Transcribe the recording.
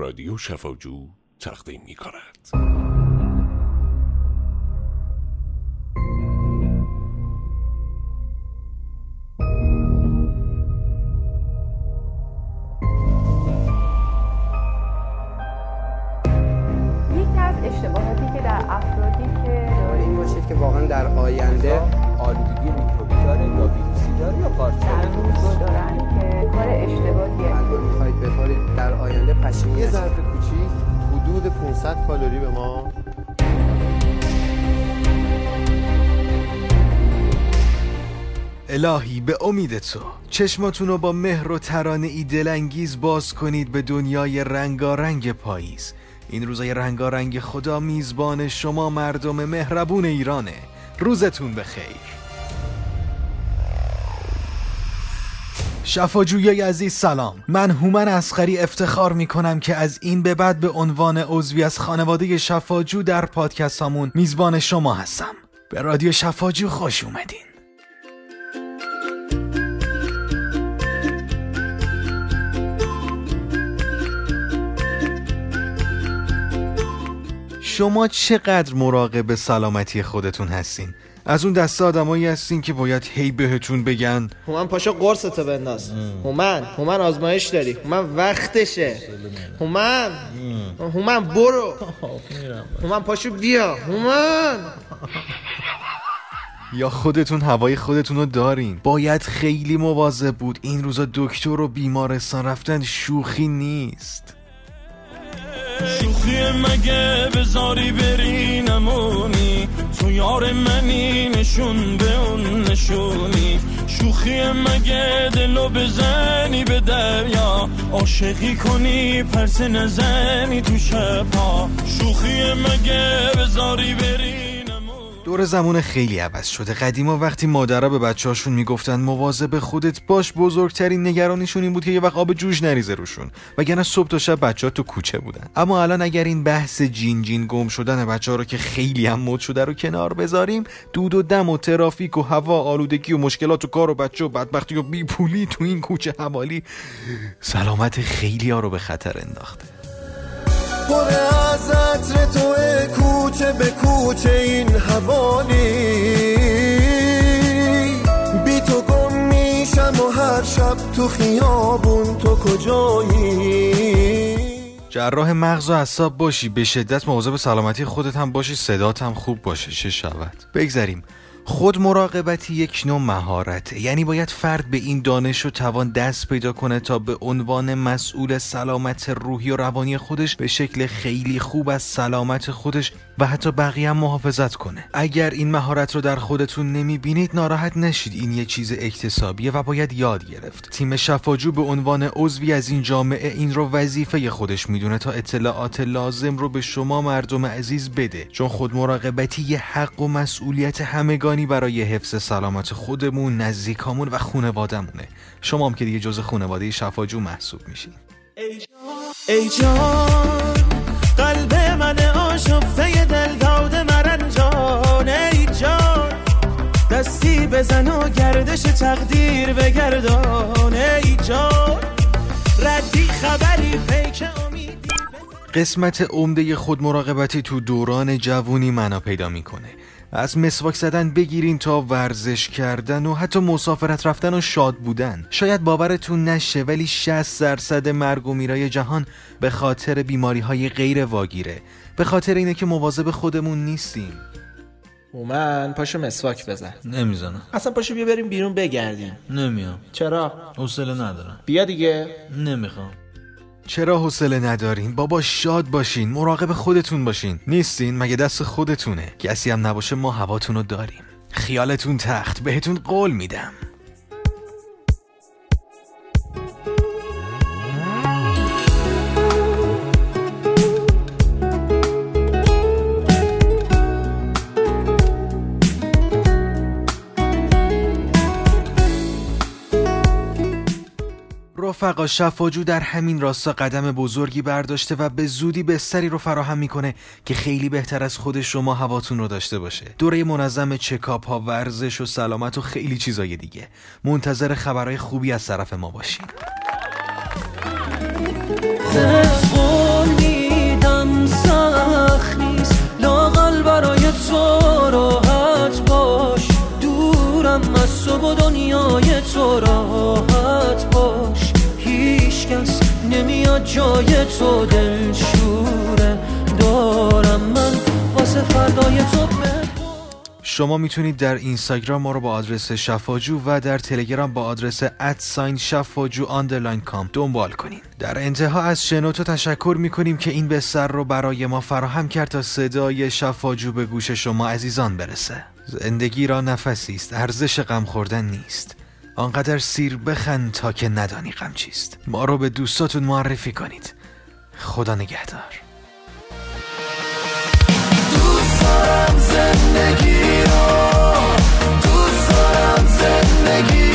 رادیو شفاجو تقدیم می کند یکی از اشتباهاتی که در افرادی که این باشید که واقعا در آینده آلودگی میکروبی داره یا ویروسی داره یا قارچ درموز پشیمون یه. ظرف کوچیک حدود 500 کالری به ما. الهی به امید تو. چشماتون رو با مهر و ترانه ای دلانگیز باز کنید به دنیای رنگارنگ پاییز. این روزای رنگارنگ خدا میزبان شما مردم مهربون ایرانه. روزتون بخیر. شفاجویای عزیز سلام. من هومن اسخری افتخار می کنم که از این به بعد به عنوان عضوی از خانواده شفاجو در پادکستامون میزبان شما هستم. به رادیو شفاجو خوش اومدین. شما چقدر مراقب سلامتی خودتون هستین؟ از اون دسته آدمایی هستین که باید هی بهتون بگن. هومن پاشا قرصتو بنداز. هومن هومن آزمایش داری. هومن وقتشه. هومن. هومن برو. هومن پاشو بیا. هومن. یا خودتون هوای خودتون رو دارین. باید خیلی مواظب بود. این روزا دکتر و بیمارستان رفتن شوخی نیست. شوخی مگه بزاری بری نمونی تو یار منی نشون به اون نشونی. شوخی مگه دلو بزنی به دریا؟ عاشقی کنی پرس نزنی تو شبها. شوخی مگه بزاری بری؟ دور زمان خیلی عوض شده. قدیما وقتی مادرها به بچه هاشون می‌گفتن مواظب خودت باش بزرگترین نگرانیشون این بود که یه وقت آب جوش نریزه روشون. وگرنه صبح تا شب بچه ها تو کوچه بودن. اما الان اگر این بحث جین جین گم شدن بچه ها رو که خیلی هم مد شده رو کنار بذاریم دود و دم و ترافیک و هوا آلودگی و مشکلات و کار و بچه و بدبختی و بیپولی تو این کوچه حوالی سلامت خیلی ها رو به خطر انداخته. پر از کوچه به کوچه این حوالی. بی تو گم میشم و هر شب تو خیابون تو کجایی؟ جراح مغز و اعصاب باشی به شدت مواظب سلامتی خودت هم باشی صدات هم خوب باشه. چه شود بگذریم. خود مراقبتی یک نوع مهارته یعنی باید فرد به این دانش و توان دست پیدا کنه تا به عنوان مسئول سلامت روحی و روانی خودش به شکل خیلی خوب از سلامت خودش و حتی بقیه هم محافظت کنه. اگر این مهارت رو در خودتون نمی‌بینید ناراحت نشید. این یه چیز اکتسابیه و باید یاد گرفت. تیم شفاجو به عنوان عضوی از این جامعه این رو وظیفه خودش می‌دونه تا اطلاعات لازم رو به شما مردم عزیز بده. چون خود مراقبتی یه حق و مسئولیت همگانی برای حفظ سلامت خودمون نزدیکامون و خونوادمونه شما هم که دیگه جز خونواده شفاجو محسوب میشین. ای جان قلب من آشفته دل داده مرنجان ای جان دستی بزن و گردش تقدیر بگردان. ای جان ردی خبری پیک قسمت عمده خود مراقبتی تو دوران جوونی معنا پیدا می‌کنه. از مسواک زدن بگیرین تا ورزش کردن و حتی مسافرت رفتن و شاد بودن. شاید باورتون نشه ولی 60 درصد مرگ و میرای جهان به خاطر بیماری های غیر واگیره. به خاطر اینه که مواظب خودمون نیستیم. هومن پاشو مسواک بزن. نمی‌زنم. اصلا پاشو بیا بریم بیرون بگردیم. نمیام. چرا؟ حوصله ندارم. بیا دیگه. نمی‌خوام. چرا حوصله ندارین؟ بابا شاد باشین مراقب خودتون باشین. نیستین؟ مگه دست خودتونه؟ کسی هم نباشه ما هواتون رو داریم. خیالتون تخت بهتون قول میدم. رفقا شفاجو در همین راستا قدم بزرگی برداشته و به زودی بستری رو فراهم می‌کنه که خیلی بهتر از خود شما هواتون رو داشته باشه. دوره منظم چکاپ ها ورزش و سلامت و خیلی چیزای دیگه. منتظر خبرهای خوبی از طرف ما باشین. تو دنیای تو راحت باش. نمیاد جای تو دلشوره. دارم من واسه فردای تو شما می‌تونید در اینستاگرام ما رو با آدرس شفاجو و در تلگرام با آدرس at sign شفاجو underline com دنبال کنین. در انتها از شنوتو تشکر می‌کنیم که این بستر رو برای ما فراهم کرد تا صدای شفاجو به گوش شما عزیزان برسه. زندگی را نفسی است. ارزش غم خوردن نیست. آنقدر سیر بخند تا که ندانی غم چیست. ما رو به دوستاتون معرفی کنید. خدا نگهدار. دوست دارم زندگی رو دوست دارم زندگی